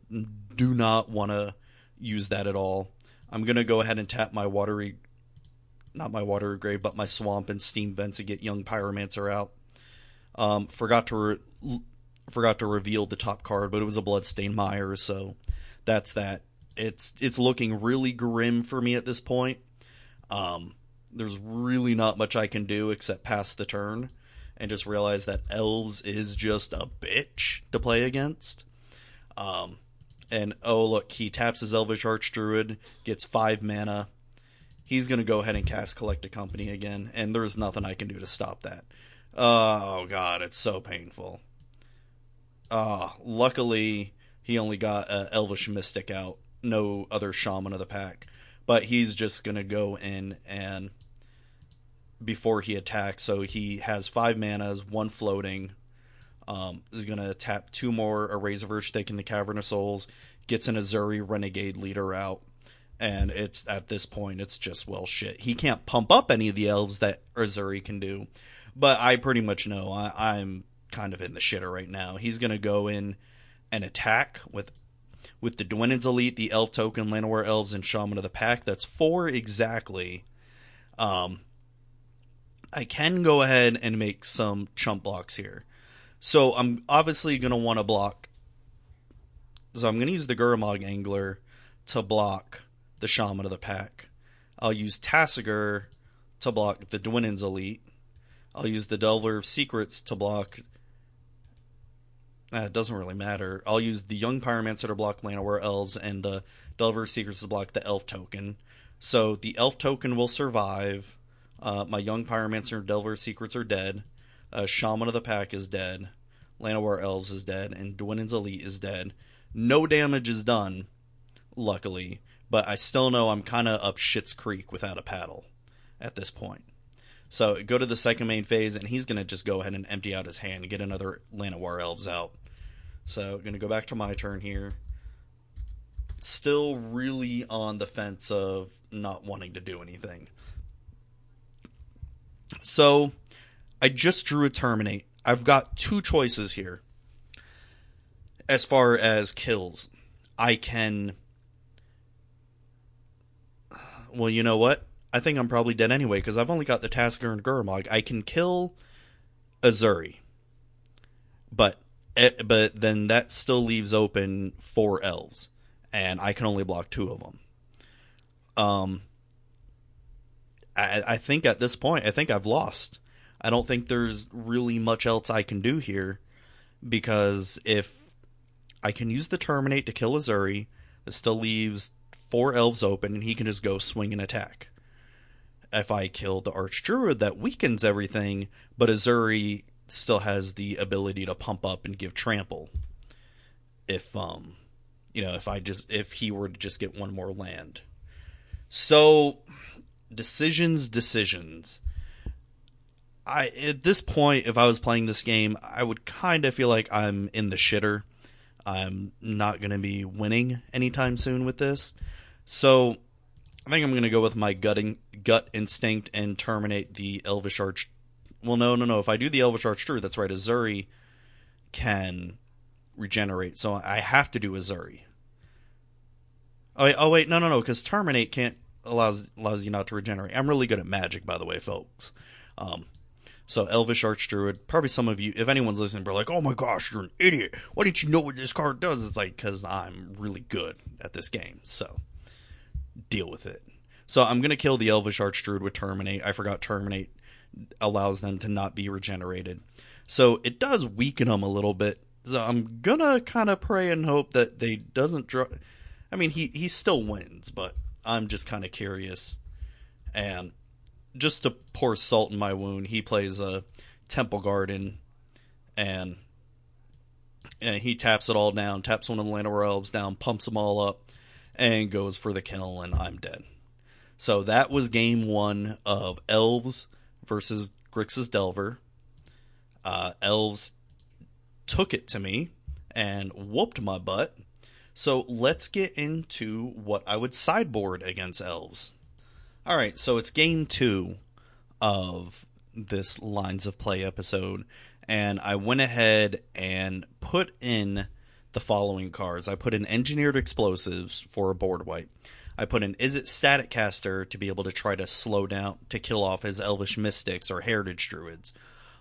Do not want to use that at all. I'm to go ahead and tap my watery not my watery grave but my swamp and steam vent to get young pyromancer out. Um, forgot to re- forgot to reveal the top card but it was a bloodstained mire so that's that. It's it's looking really grim for me at this point. Um, there's really not much I can do except pass the turn and just realize that elves is just a bitch to play against. Um, and oh look, he taps his elvish archdruid, gets five mana. He's gonna go ahead and cast Collected Company again, and there's nothing I can do to stop that. Oh god, it's so painful. Ah, luckily he only got uh, elvish mystic out, no other shaman of the pack but he's just going to go in and before he attacks so he has five manas one floating um, is going to tap two more a Razorverge Thicket in the cavern of souls gets an Ezuri renegade leader out and it's at this point it's just well shit he can't pump up any of the elves that Ezuri can do but i pretty much know I, i'm kind of in the shitter right now he's going to go in and attack with with the Dwynen's Elite, the Elf Token, Llanowar Elves, and Shaman of the Pack. That's four exactly. Um, I can go ahead and make some chump blocks here. So I'm obviously going to want to block. So I'm going to use the Gurmag Angler to block the Shaman of the Pack. I'll use Tasigur to block the Dwynen's Elite. I'll use the Delver of Secrets to block uh, it doesn't really matter. I'll use the Young Pyromancer to block Llanowar Elves and the Delver of Secrets to block the Elf token. So the Elf token will survive. Uh, my Young Pyromancer Delver Secrets are dead. Uh, Shaman of the Pack is dead. Llanowar Elves is dead. And Dwynen's Elite is dead. No damage is done, luckily. But I still know I'm kind of up Shit's Creek without a paddle at this point. So go to the second main phase, and he's going to just go ahead and empty out his hand and get another Llanowar Elves out. So going to go back to my turn here. Still really on the fence of not wanting to do anything. So I just drew a terminate. I've got two choices here. As far as kills, I can. Well, you know what? I think I'm probably dead anyway because I've only got the Tasker and Gurmag. I can kill Ezuri, but but then that still leaves open four elves, and I can only block two of them. Um, I, I think at this point, I think I've lost. I don't think there's really much else I can do here, because if I can use the terminate to kill Ezuri, it still leaves four elves open, and he can just go swing and attack. If I kill the Archdruid, that weakens everything, but Ezuri still has the ability to pump up and give trample. If um, you know, if I just if he were to just get one more land. So decisions, decisions. I at this point, if I was playing this game, I would kind of feel like I'm in the shitter. I'm not going to be winning anytime soon with this. So I think I'm going to go with my gutting, gut instinct and terminate the Elvish Arch well, no, no, no. If I do the Elvish Arch true, that's right. Ezuri can regenerate, so I have to do Ezuri. Oh wait, oh wait, no, no, no, because Terminate can't allows allows you not to regenerate. I'm really good at magic, by the way, folks. Um, So Elvish Archdruid, probably some of you, if anyone's listening, are like, "Oh my gosh, you're an idiot! Why didn't you know what this card does?" It's like because I'm really good at this game, so deal with it. So I'm gonna kill the Elvish Archdruid with Terminate. I forgot Terminate allows them to not be regenerated, so it does weaken them a little bit. So I'm gonna kind of pray and hope that they doesn't draw. I mean, he he still wins, but I'm just kind of curious, and just to pour salt in my wound, he plays a Temple Garden, and and he taps it all down, taps one of the Llanowar Elves down, pumps them all up, and goes for the kill, and I'm dead. So that was game one of Elves versus Grixis Delver. Uh, Elves took it to me and whooped my butt. So let's get into what I would sideboard against Elves. All right, so it's game two of this lines of play episode, and I went ahead and put in the following cards. I put in engineered explosives for a board wipe. I put in Izzet Staticaster to be able to try to slow down to kill off his elvish mystics or heritage druids.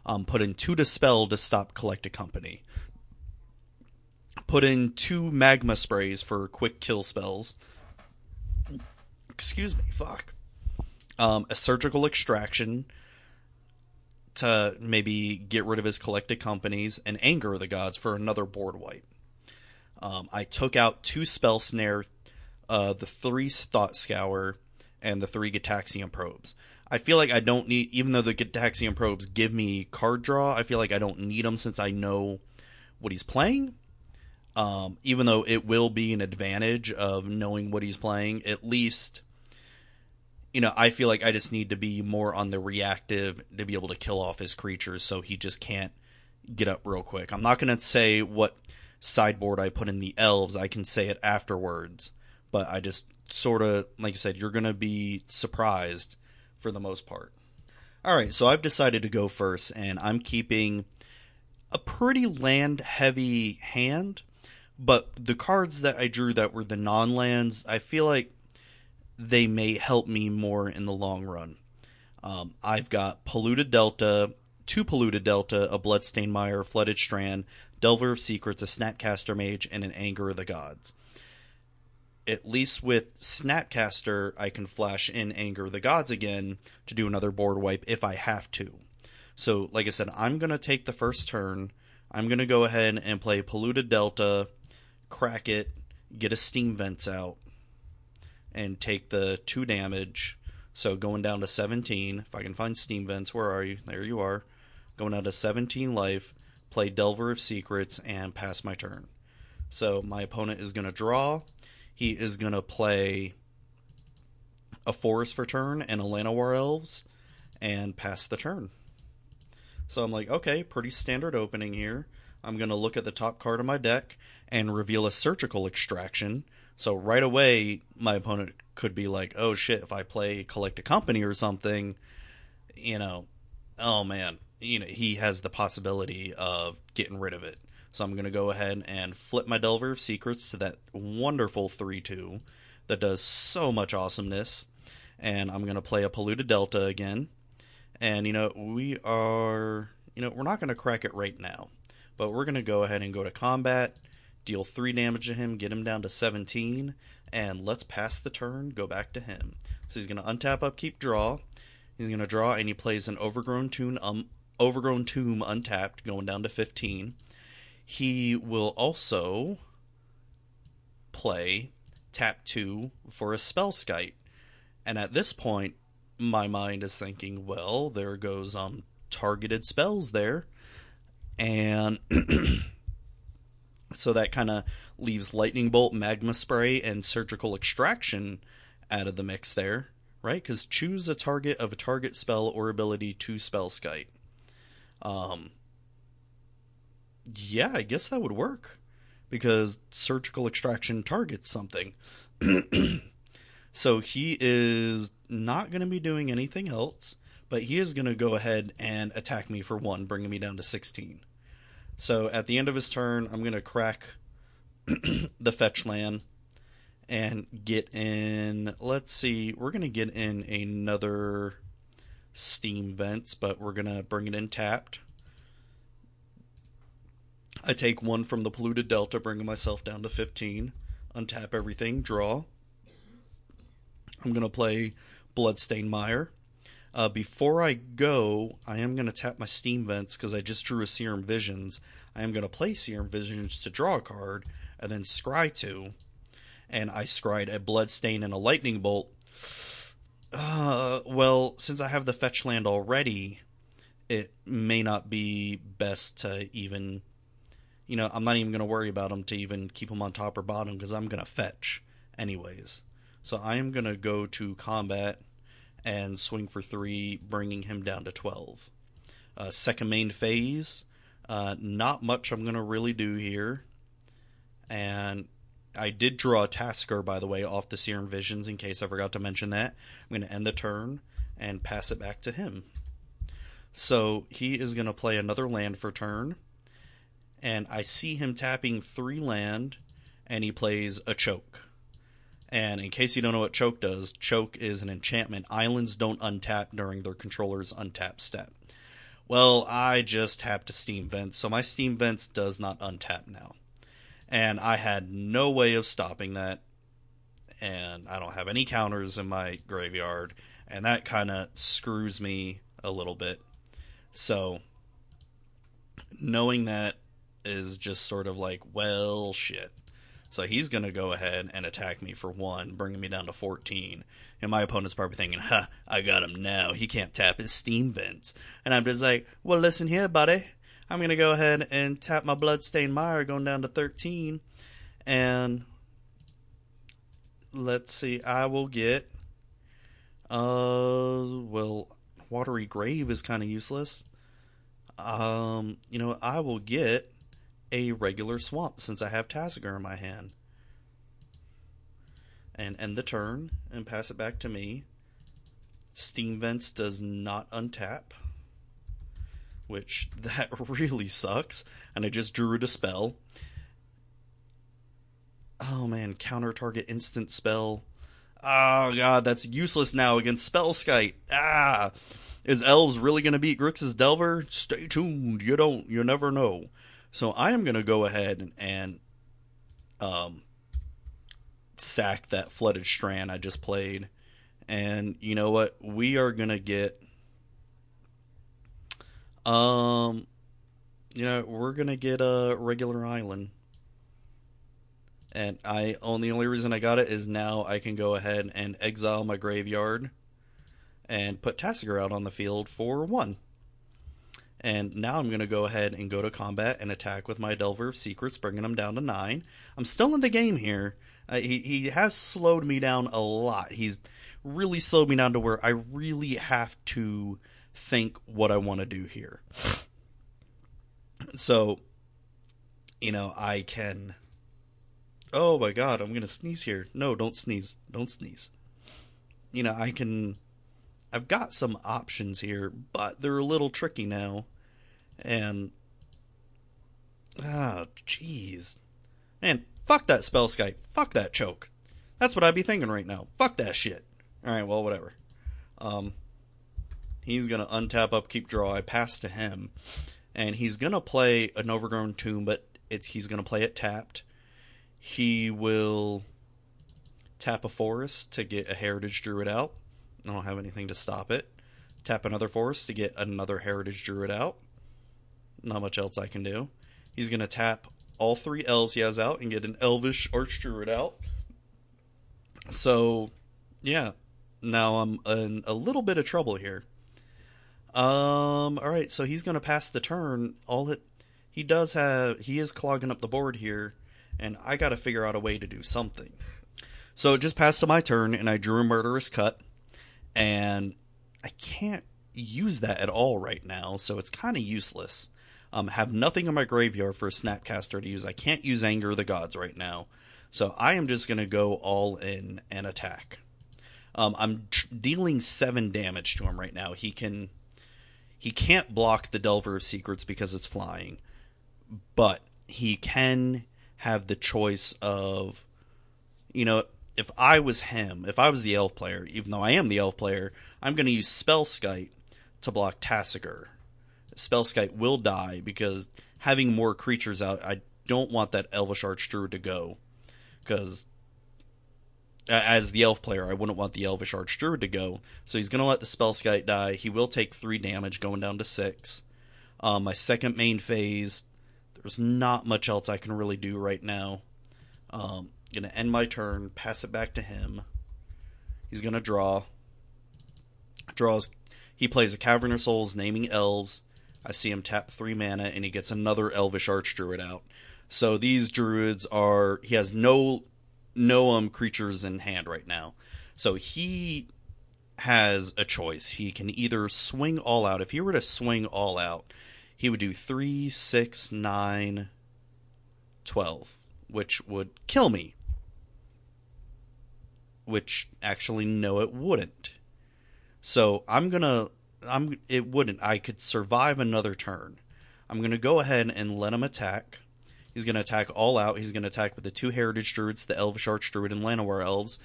Um, put in two dispel to stop Collected Company. Put in two magma sprays for quick kill spells. Excuse me, fuck um, a surgical extraction to maybe get rid of his collected companies, and anger the gods for another board wipe. Um, I took out two spell snare, uh, the three thought scour, and the three Gitaxian probes. I feel like I don't need, even though the Gitaxian probes give me card draw, I feel like I don't need them since I know what he's playing. Um, even though it will be an advantage of knowing what he's playing, at least you know, I feel like I just need to be more on the reactive to be able to kill off his creatures so he just can't get up real quick. I'm not going to say what sideboard I put in the elves, I can say it afterwards, but I just sort of, like I said, you're going to be surprised for the most part. All right, so I've decided to go first, and I'm keeping a pretty land heavy hand, but the cards that I drew that were the non lands, I feel like they may help me more in the long run. Um, I've got Polluted Delta, two Polluted Delta, a Bloodstained Mire, Flooded Strand, Delver of Secrets, a Snapcaster Mage, and an Anger of the Gods. At least with Snapcaster, I can flash in Anger of the Gods again to do another board wipe if I have to. So, like I said, I'm going to take the first turn. I'm going to go ahead and play Polluted Delta, crack it, get a Steam Vents out, and take the two damage. So going down to 17. If I can find Steam Vents, where are you? There you are. Going down to 17 life, play Delver of Secrets, and pass my turn. So my opponent is going to draw. He is going to play a Forest for turn and a Llanowar Elves, and pass the turn. So I'm like, okay, pretty standard opening here. I'm going to look at the top card of my deck and reveal a Surgical Extraction, so right away, my opponent could be like, "Oh shit! If I play Collected Company or something, you know, oh man, you know, he has the possibility of getting rid of it." So I'm going to go ahead and flip my Delver of Secrets to that wonderful three-two that does so much awesomeness, and I'm going to play a Polluted Delta again. And you know, we are, you know, we're not going to crack it right now, but we're going to go ahead and go to combat deal 3 damage to him, get him down to 17, and let's pass the turn, go back to him. So he's going to untap, upkeep, draw. He's going to draw, and he plays an Overgrown Tomb, um, Overgrown Tomb untapped, going down to 15. He will also play tap 2 for a Spellskite. And at this point, my mind is thinking, well, there goes um targeted spells there. And So that kind of leaves Lightning Bolt, Magma Spray, and Surgical Extraction out of the mix there, right? Because choose a target of a target spell or ability to Spellskite. Um, yeah, I guess that would work because Surgical Extraction targets something. so he is not going to be doing anything else, but he is going to go ahead and attack me for one, bringing me down to 16. So at the end of his turn, I'm going to crack the fetch land and get in. Let's see, we're going to get in another Steam Vents, but we're going to bring it in tapped. I take one from the Polluted Delta, bringing myself down to 15. Untap everything, draw. I'm going to play Bloodstained Mire. Uh, before I go, I am going to tap my Steam Vents because I just drew a Serum Visions. I am going to play Serum Visions to draw a card and then scry two. And I scried a Bloodstain and a Lightning Bolt. Uh, well, since I have the fetch land already, it may not be best to even. You know, I'm not even going to worry about them to even keep them on top or bottom because I'm going to fetch anyways. So I am going to go to combat and swing for three, bringing him down to 12. Uh, second main phase, uh, not much I'm going to really do here. And I did draw a Tasker, by the way, off the Serum Visions in case I forgot to mention that. I'm going to end the turn and pass it back to him. So he is going to play another land for turn. And I see him tapping three land, and he plays a choke. And in case you don't know what choke does, choke is an enchantment. Islands don't untap during their controller's untap step. Well, I just tapped a Steam Vent, so my Steam Vents does not untap now. And I had no way of stopping that. And I don't have any counters in my graveyard. And that kind of screws me a little bit. So, knowing that is just sort of like, well, shit. So he's going to go ahead and attack me for one, bringing me down to 14. And my opponent's probably thinking, ha, I got him now. He can't tap his steam vents. And I'm just like, well, listen here, buddy. I'm going to go ahead and tap my Bloodstained Mire going down to 13. And let's see, I will get. Uh, well, Watery Grave is kind of useless. Um, you know, I will get a regular swamp since I have Tasigur in my hand. And end the turn and pass it back to me. Steam Vents does not untap, which that really sucks. And I just drew a spell. Oh man, counter target instant spell. Oh god, that's useless now against Spellskite. Ah, is Elves really to beat Grixis Delver? Stay tuned. You don't. You never know. So I am going to go ahead and, and um, sack that flooded strand I just played. And you know what? We are going to get. Um, you know, we're going to get a regular island. And I on the only reason I got it is now I can go ahead and exile my graveyard and put Tasigur out on the field for one. And now I'm going to go ahead and go to combat and attack with my Delver of Secrets, bringing him down to 9. I'm still in the game here. Uh, he, he has slowed me down a lot. He's really slowed me down to where I really have to think what I want to do here. So, you know, I can. Oh my god, I'm going to sneeze here. No, don't sneeze. Don't sneeze. You know, I can. I've got some options here, but they're a little tricky now and ah, oh, jeez, man, fuck that Spellskite, fuck that choke. That's what I'd be thinking right now. Fuck that shit. All right, well, whatever. Um, he's gonna untap upkeep draw. I pass to him, and he's gonna play an overgrown tomb, but it's he's gonna play it tapped. He will tap a forest to get a heritage druid out. I don't have anything to stop it. Tap another forest to get another heritage druid out not much else I can do. He's going to tap all three elves he has out and get an elvish archdruid out. So, yeah. Now I'm in a little bit of trouble here. Um. All right. So he's going to pass the turn. All it he does have he is clogging up the board here, and I got to figure out a way to do something. So it just passed to my turn, and I drew a murderous cut, and I can't use that at all right now. So it's kind of useless. Um, have nothing in my graveyard for a Snapcaster to use. I can't use Anger of the Gods right now. So I am just going to go all in and attack. Um, I'm tr- dealing seven damage to him right now. He can, he can't block the Delver of Secrets because it's flying, but he can have the choice of, you know, if I was him, if I was the elf player, even though I am the elf player, I'm going to use Spellskite to block Tasigur. Spellskite will die because having more creatures out, I don't want that Elvish Archdruid to go. Because as the elf player, I wouldn't want the Elvish Archdruid to go. So he's going to let the Spellskite die. He will take three damage, going down to six. Um, my second main phase, there's not much else I can really do right now. Um, going to end my turn, pass it back to him. He's going to draw. Draws. He plays a Cavern of Souls, naming elves. I see him tap three mana, and he gets another Elvish Archdruid out. So these druids are. He has no no um creatures in hand right now. So he has a choice. He can either swing all out. If he were to swing all out, he would do three, six, nine, twelve, which would kill me. Which actually, no, it wouldn't. So I'm gonna. I'm. It wouldn't. I could survive another turn. I'm gonna go ahead and let him attack. He's going to attack all out. He's going to attack with the two Heritage Druids, the Elvish Arch Druid and Llanowar Elves.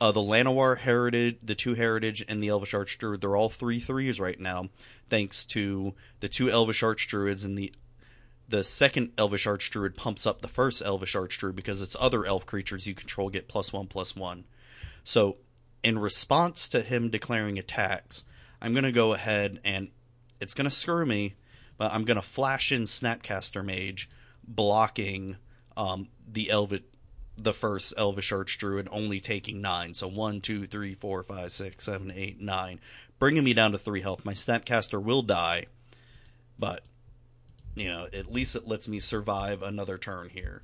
Uh, the Llanowar Heritage, the two Heritage, and the Elvish Arch Druid, they're all three threes right now, thanks to the two Elvish Arch Druids and the the second Elvish Arch Druid pumps up the first Elvish Arch Druid because its other elf creatures you control get plus one plus one. So, in response to him declaring attacks, I'm going to go ahead and it's going to screw me, but I'm going to flash in Snapcaster Mage blocking um, the Elvit, the first Elvish Archdruid, only taking nine. So one, two, three, four, five, six, seven, eight, nine, bringing me down to three health. My Snapcaster will die, but you know at least it lets me survive another turn here.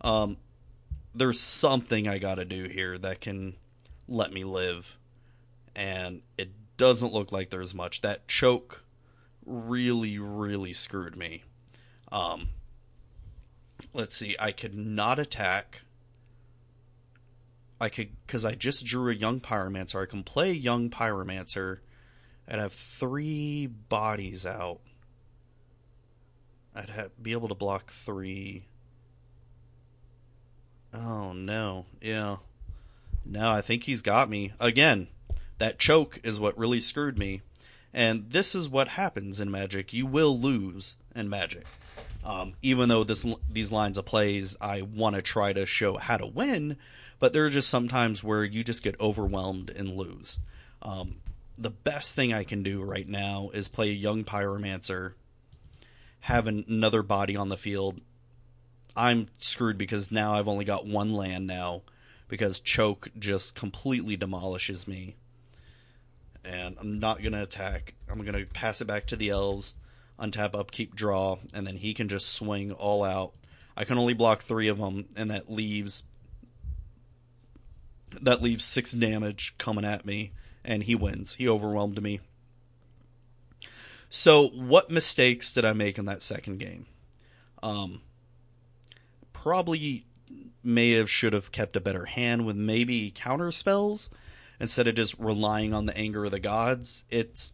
Um, there's something I got to do here that can let me live, and it doesn't look like there's much. That choke really, really screwed me. Um, let's see. I could not attack. I could because I just drew a young pyromancer. I can play young pyromancer, and have three bodies out. I'd have, be able to block three. Oh no! Yeah. No, I think he's got me again. That choke is what really screwed me, and this is what happens in Magic. You will lose in Magic. Um, even though this these lines of plays, I want to try to show how to win, but there are just sometimes where you just get overwhelmed and lose. Um, the best thing I can do right now is play a young pyromancer, have another body on the field. I'm screwed because now I've only got one land now because choke just completely demolishes me. And I'm not going to attack. I'm going to pass it back to the elves untap, upkeep, draw, and then he can just swing all out. I can only block three of them, and that leaves that leaves six damage coming at me, and he wins. He overwhelmed me. So, what mistakes did I make in that second game? Um, probably may have should have kept a better hand with maybe counter spells instead of just relying on the anger of the gods. It's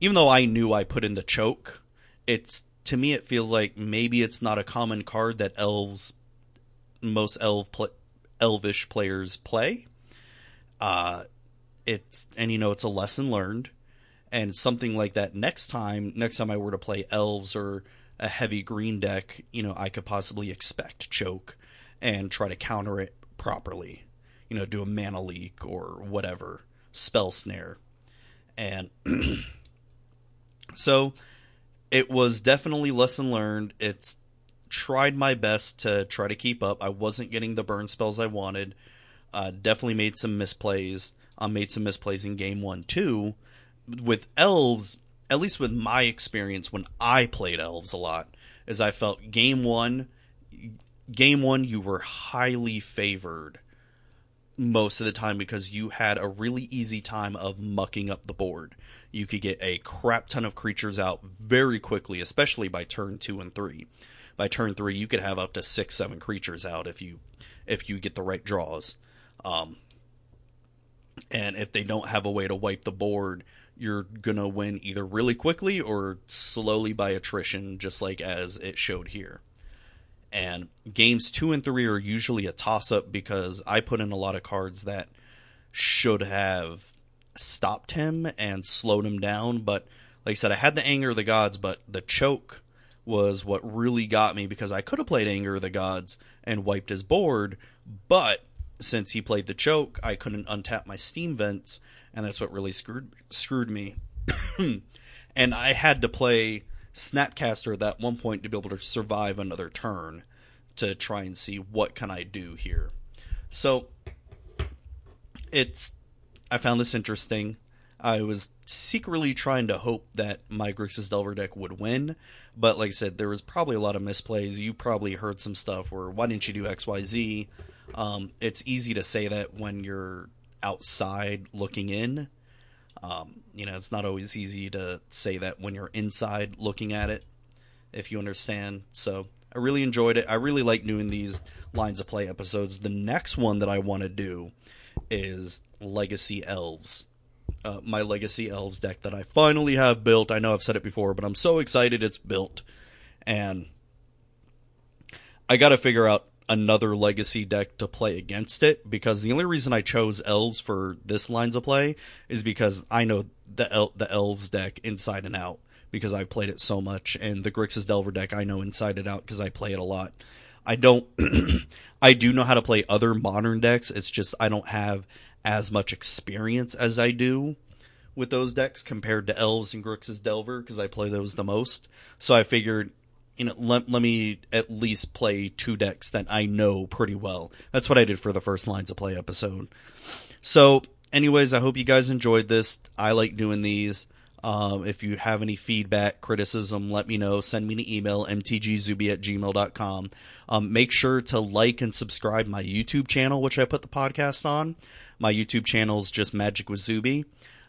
even though I knew I put in the choke, it's to me it feels like maybe it's not a common card that elves most elf pl- elvish players play. Uh it's and you know it's a lesson learned and something like that next time next time I were to play elves or a heavy green deck, you know, I could possibly expect choke and try to counter it properly. You know, do a mana leak or whatever, spell snare. And so it was definitely lesson learned. It's tried my best to try to keep up. I wasn't getting the burn spells I wanted. Uh, definitely made some misplays. I uh, made some misplays in game one too. With elves, at least with my experience when I played elves a lot, is I felt game one, game one you were highly favored most of the time because you had a really easy time of mucking up the board. You could get a crap ton of creatures out very quickly, especially by turn two and three. By turn three, you could have up to six, seven creatures out if you if you get the right draws. Um, and if they don't have a way to wipe the board, you're gonna win either really quickly or slowly by attrition, just like as it showed here. And games two and three are usually a toss up because I put in a lot of cards that should have stopped him and slowed him down. But like I said, I had the anger of the gods, but the choke was what really got me because I could have played Anger of the Gods and wiped his board, but since he played the choke, I couldn't untap my steam vents, and that's what really screwed screwed me. and I had to play Snapcaster at that one point to be able to survive another turn to try and see what can I do here. So it's I found this interesting. I was secretly trying to hope that my Grixis Delver deck would win, but like I said, there was probably a lot of misplays. You probably heard some stuff where why didn't you do X Y Z? Um, it's easy to say that when you're outside looking in. Um, you know, it's not always easy to say that when you're inside looking at it, if you understand. So I really enjoyed it. I really like doing these lines of play episodes. The next one that I want to do is Legacy Elves. Uh, my Legacy Elves deck that I finally have built. I know I've said it before, but I'm so excited it's built. And I got to figure out another legacy deck to play against it because the only reason I chose elves for this lines of play is because I know the El- the elves deck inside and out because I've played it so much and the Grixis Delver deck I know inside and out because I play it a lot. I don't I do know how to play other modern decks. It's just I don't have as much experience as I do with those decks compared to elves and Grixis Delver because I play those the most. So I figured you know, let, let me at least play two decks that I know pretty well. That's what I did for the first Lines of Play episode. So, anyways, I hope you guys enjoyed this. I like doing these. Um, if you have any feedback, criticism, let me know. Send me an email, mtgzubi at gmail.com. Um, make sure to like and subscribe my YouTube channel, which I put the podcast on. My YouTube channel is just Magic with Zuby.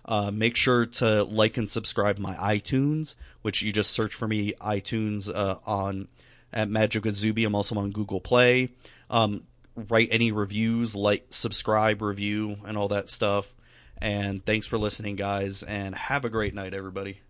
Uh, make sure to like and subscribe my iTunes, which you just search for me iTunes uh, on at Magic Zuby. I'm also on Google Play. Um, write any reviews, like, subscribe, review, and all that stuff. And thanks for listening, guys, and have a great night, everybody.